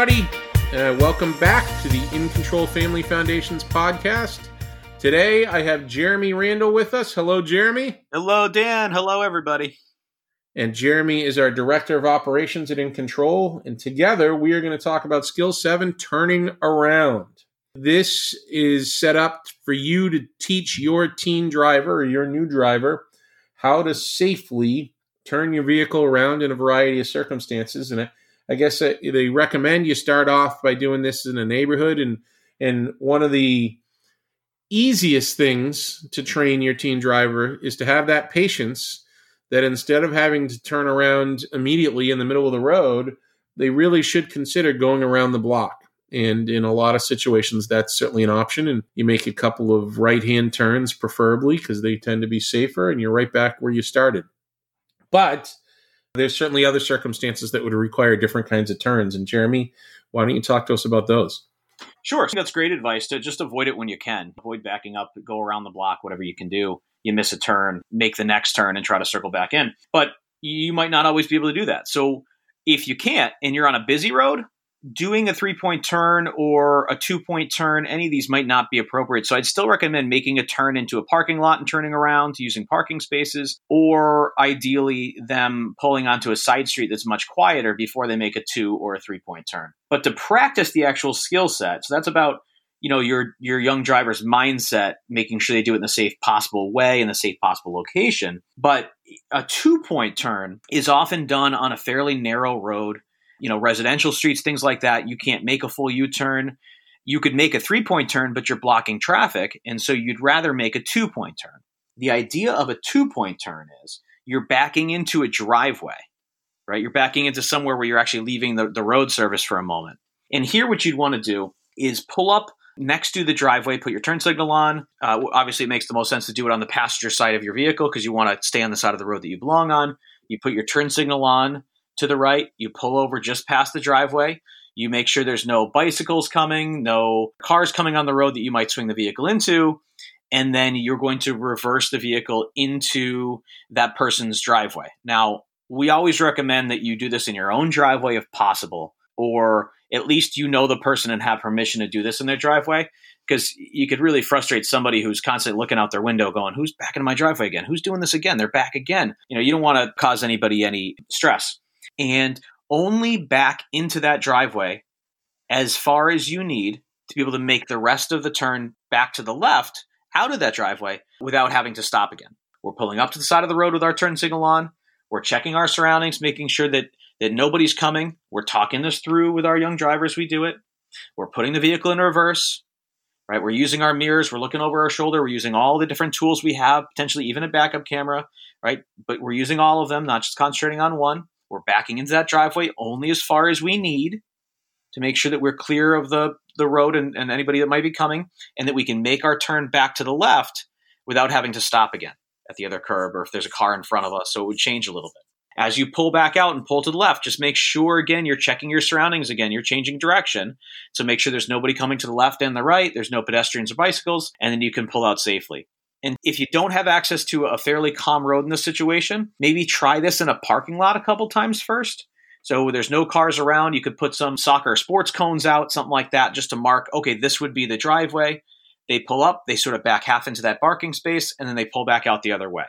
everybody. Uh, welcome back to the In Control Family Foundations podcast. Today I have Jeremy Randall with us. Hello, Jeremy. Hello, Dan. Hello, everybody. And Jeremy is our Director of Operations at In Control. And together we are going to talk about Skill 7 Turning Around. This is set up for you to teach your teen driver or your new driver how to safely turn your vehicle around in a variety of circumstances. And I guess uh, they recommend you start off by doing this in a neighborhood. And, and one of the easiest things to train your teen driver is to have that patience that instead of having to turn around immediately in the middle of the road, they really should consider going around the block. And in a lot of situations, that's certainly an option. And you make a couple of right hand turns, preferably, because they tend to be safer, and you're right back where you started. But there's certainly other circumstances that would require different kinds of turns. And Jeremy, why don't you talk to us about those? Sure. That's great advice to just avoid it when you can. Avoid backing up, go around the block, whatever you can do. You miss a turn, make the next turn and try to circle back in. But you might not always be able to do that. So if you can't and you're on a busy road, doing a three point turn or a two point turn, any of these might not be appropriate. So I'd still recommend making a turn into a parking lot and turning around using parking spaces, or ideally them pulling onto a side street that's much quieter before they make a two or a three point turn. But to practice the actual skill set, so that's about you know your your young driver's mindset making sure they do it in the safe possible way in the safe possible location but a two point turn is often done on a fairly narrow road you know, residential streets, things like that, you can't make a full U turn. You could make a three point turn, but you're blocking traffic. And so you'd rather make a two point turn. The idea of a two point turn is you're backing into a driveway, right? You're backing into somewhere where you're actually leaving the, the road service for a moment. And here, what you'd want to do is pull up next to the driveway, put your turn signal on. Uh, obviously, it makes the most sense to do it on the passenger side of your vehicle because you want to stay on the side of the road that you belong on. You put your turn signal on to the right. You pull over just past the driveway. You make sure there's no bicycles coming, no cars coming on the road that you might swing the vehicle into. And then you're going to reverse the vehicle into that person's driveway. Now, we always recommend that you do this in your own driveway if possible, or at least you know the person and have permission to do this in their driveway because you could really frustrate somebody who's constantly looking out their window going who's back in my driveway again who's doing this again they're back again you know you don't want to cause anybody any stress and only back into that driveway as far as you need to be able to make the rest of the turn back to the left out of that driveway without having to stop again. We're pulling up to the side of the road with our turn signal on. We're checking our surroundings, making sure that that nobody's coming. We're talking this through with our young drivers. We do it. We're putting the vehicle in reverse. Right? We're using our mirrors. We're looking over our shoulder. We're using all the different tools we have, potentially even a backup camera. Right? But we're using all of them, not just concentrating on one. We're backing into that driveway only as far as we need to make sure that we're clear of the, the road and, and anybody that might be coming, and that we can make our turn back to the left without having to stop again at the other curb or if there's a car in front of us. So it would change a little bit. As you pull back out and pull to the left, just make sure again you're checking your surroundings again. You're changing direction. So make sure there's nobody coming to the left and the right, there's no pedestrians or bicycles, and then you can pull out safely. And if you don't have access to a fairly calm road in this situation, maybe try this in a parking lot a couple times first. So there's no cars around. You could put some soccer sports cones out, something like that, just to mark, okay, this would be the driveway. They pull up, they sort of back half into that parking space, and then they pull back out the other way.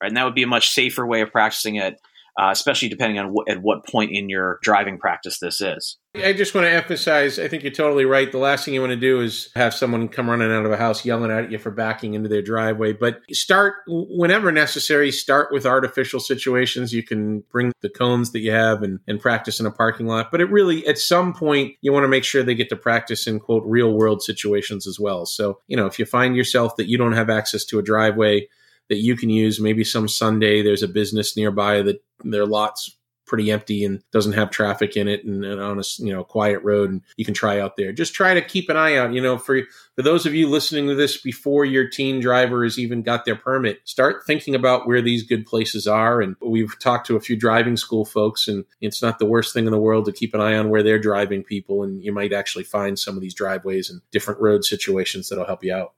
Right? And that would be a much safer way of practicing it uh, especially depending on wh- at what point in your driving practice this is. I just want to emphasize I think you're totally right. The last thing you want to do is have someone come running out of a house yelling at you for backing into their driveway. But start whenever necessary, start with artificial situations. You can bring the cones that you have and, and practice in a parking lot. But it really, at some point, you want to make sure they get to practice in quote real world situations as well. So, you know, if you find yourself that you don't have access to a driveway, that you can use. Maybe some Sunday there's a business nearby that their lots pretty empty and doesn't have traffic in it and, and, on a you know quiet road and you can try out there. Just try to keep an eye out you know for for those of you listening to this before your teen driver has even got their permit start thinking about where these good places are. And we've talked to a few driving school folks and it's not the worst thing in the world to keep an eye on where they're driving people and you might actually find some of these driveways and different road situations that'll help you out.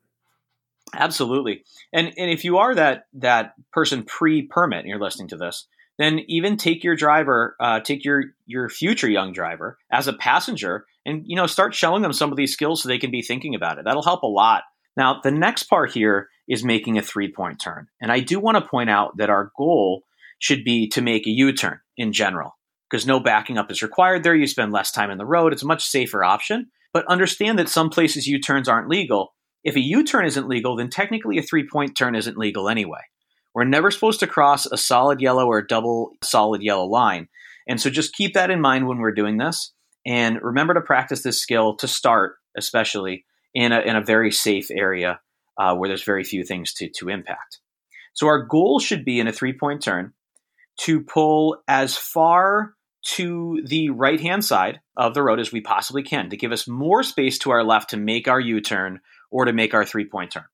Absolutely. And and if you are that that person pre-permit and you're listening to this, then even take your driver, uh, take your your future young driver as a passenger, and you know start showing them some of these skills so they can be thinking about it. That'll help a lot. Now, the next part here is making a three point turn, and I do want to point out that our goal should be to make a U turn in general because no backing up is required there. You spend less time in the road. It's a much safer option. But understand that some places U turns aren't legal. If a U turn isn't legal, then technically a three point turn isn't legal anyway. We're never supposed to cross a solid yellow or a double solid yellow line. And so just keep that in mind when we're doing this. And remember to practice this skill to start, especially in a, in a very safe area uh, where there's very few things to, to impact. So our goal should be in a three point turn to pull as far to the right hand side of the road as we possibly can to give us more space to our left to make our U turn or to make our three point turn.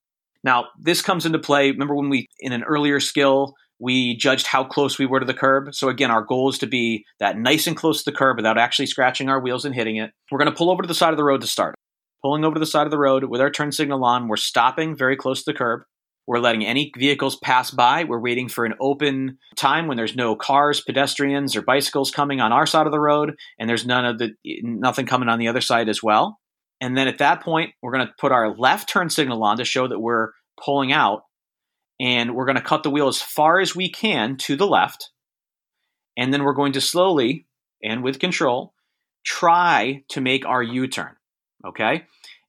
Now, this comes into play. Remember when we, in an earlier skill, we judged how close we were to the curb. So again, our goal is to be that nice and close to the curb without actually scratching our wheels and hitting it. We're going to pull over to the side of the road to start. Pulling over to the side of the road with our turn signal on, we're stopping very close to the curb. We're letting any vehicles pass by. We're waiting for an open time when there's no cars, pedestrians, or bicycles coming on our side of the road, and there's none of the nothing coming on the other side as well. And then at that point, we're going to put our left turn signal on to show that we're pulling out. And we're going to cut the wheel as far as we can to the left. And then we're going to slowly and with control try to make our U turn. Okay.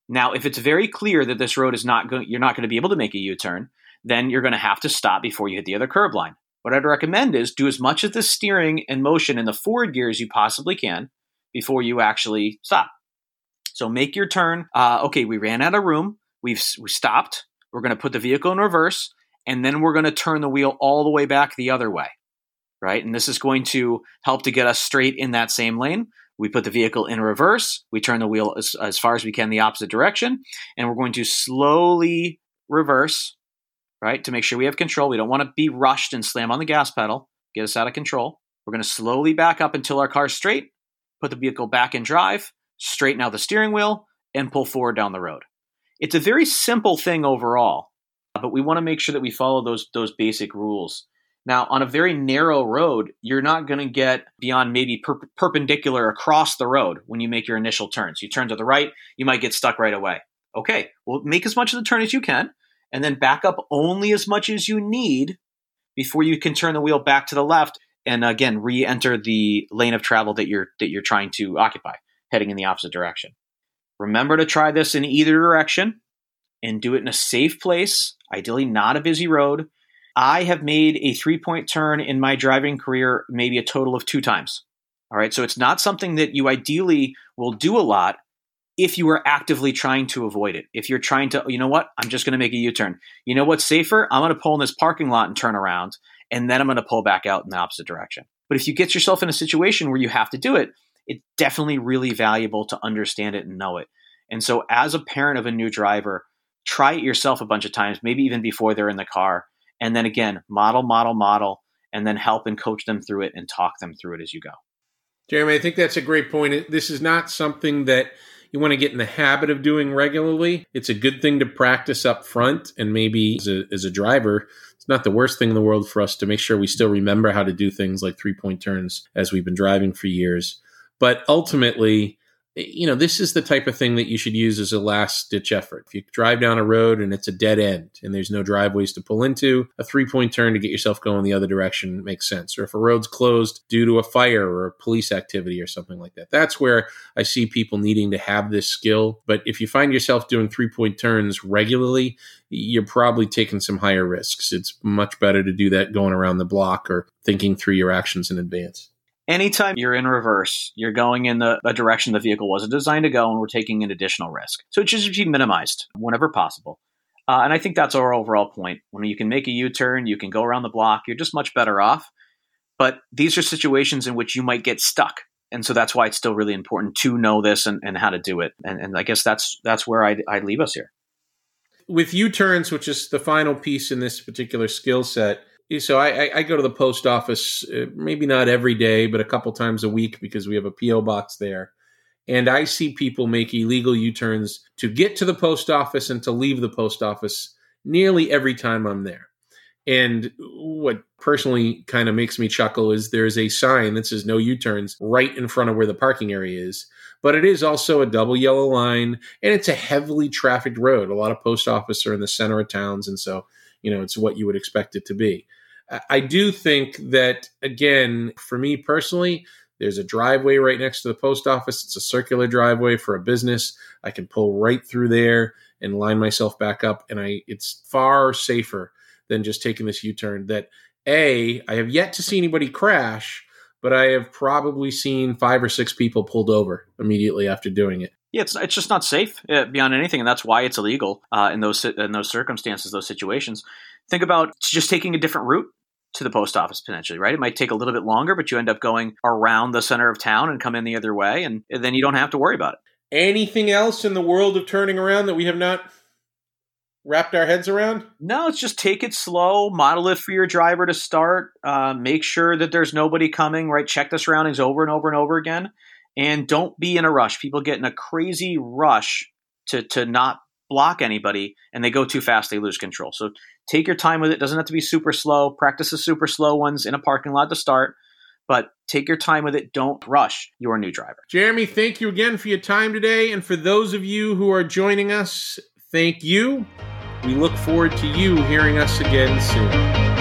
Now, if it's very clear that this road is not going, you're not going to be able to make a U turn, then you're going to have to stop before you hit the other curb line. What I'd recommend is do as much of the steering and motion in the forward gear as you possibly can before you actually stop. So make your turn. Uh, okay, we ran out of room. We've we stopped. We're going to put the vehicle in reverse, and then we're going to turn the wheel all the way back the other way, right? And this is going to help to get us straight in that same lane. We put the vehicle in reverse. We turn the wheel as, as far as we can the opposite direction, and we're going to slowly reverse, right, to make sure we have control. We don't want to be rushed and slam on the gas pedal, get us out of control. We're going to slowly back up until our car's straight, put the vehicle back in drive, straighten out the steering wheel, and pull forward down the road. It's a very simple thing overall, but we want to make sure that we follow those those basic rules. Now, on a very narrow road, you're not going to get beyond maybe per- perpendicular across the road when you make your initial turns. You turn to the right, you might get stuck right away. Okay, well, make as much of the turn as you can, and then back up only as much as you need before you can turn the wheel back to the left and again re-enter the lane of travel that you're that you're trying to occupy heading in the opposite direction. Remember to try this in either direction and do it in a safe place, ideally not a busy road. I have made a three point turn in my driving career maybe a total of two times. All right, so it's not something that you ideally will do a lot if you are actively trying to avoid it. If you're trying to, oh, you know what, I'm just going to make a U turn. You know what's safer? I'm going to pull in this parking lot and turn around, and then I'm going to pull back out in the opposite direction. But if you get yourself in a situation where you have to do it, it's definitely really valuable to understand it and know it. And so, as a parent of a new driver, try it yourself a bunch of times, maybe even before they're in the car. And then again, model, model, model, and then help and coach them through it and talk them through it as you go. Jeremy, I think that's a great point. This is not something that you want to get in the habit of doing regularly. It's a good thing to practice up front. And maybe as a, as a driver, it's not the worst thing in the world for us to make sure we still remember how to do things like three point turns as we've been driving for years. But ultimately, you know, this is the type of thing that you should use as a last ditch effort. If you drive down a road and it's a dead end and there's no driveways to pull into, a three point turn to get yourself going the other direction makes sense. Or if a road's closed due to a fire or a police activity or something like that, that's where I see people needing to have this skill. But if you find yourself doing three point turns regularly, you're probably taking some higher risks. It's much better to do that going around the block or thinking through your actions in advance anytime you're in reverse, you're going in the, the, direction the vehicle wasn't designed to go, and we're taking an additional risk. So it should be minimized whenever possible. Uh, and I think that's our overall point. When you can make a U turn, you can go around the block, you're just much better off. But these are situations in which you might get stuck. And so that's why it's still really important to know this and, and how to do it. And, and I guess that's that's where I'd, I'd leave us here. With U turns, which is the final piece in this particular skill set, so I, I, go to the post office uh, maybe not every day but a couple times a week because we have a po box there and i see people make illegal u-turns to get to the post office and to leave the post office nearly every time i'm there And what personally kind of makes me chuckle is there's a sign that says no U turns right in front of where the parking area is. But it is also a double yellow line and it's a heavily trafficked road. A lot of post office are in the center of towns. And so, you know, it's what you would expect it to be. I do think that, again, for me personally, there's a driveway right next to the post office. It's a circular driveway for a business. I can pull right through there and line myself back up, and I it's far safer than just taking this U-turn. That a I have yet to see anybody crash, but I have probably seen five or six people pulled over immediately after doing it. Yeah, it's it's just not safe uh, beyond anything, and that's why it's illegal uh, in those in those circumstances, those situations. Think about just taking a different route to the post office potentially, right? It might take a little bit longer, but you end up going around the center of town and come in the other way, and then you don't have to worry about it. Anything else in the world of turning around that we have not wrapped our heads around? No, it's just take it slow, model it for your driver to start, uh, make sure that there's nobody coming, right? Check the surroundings over and over and over again, and don't be in a rush. People get in a crazy rush to to not block anybody and they go too fast, they lose control. So take your time with it. Doesn't have to be super slow. Practice the super slow ones in a parking lot to start, but take your time with it. Don't rush your new driver. Jeremy, thank you again for your time today. And for those of you who are joining us, thank you. We look forward to you hearing us again soon.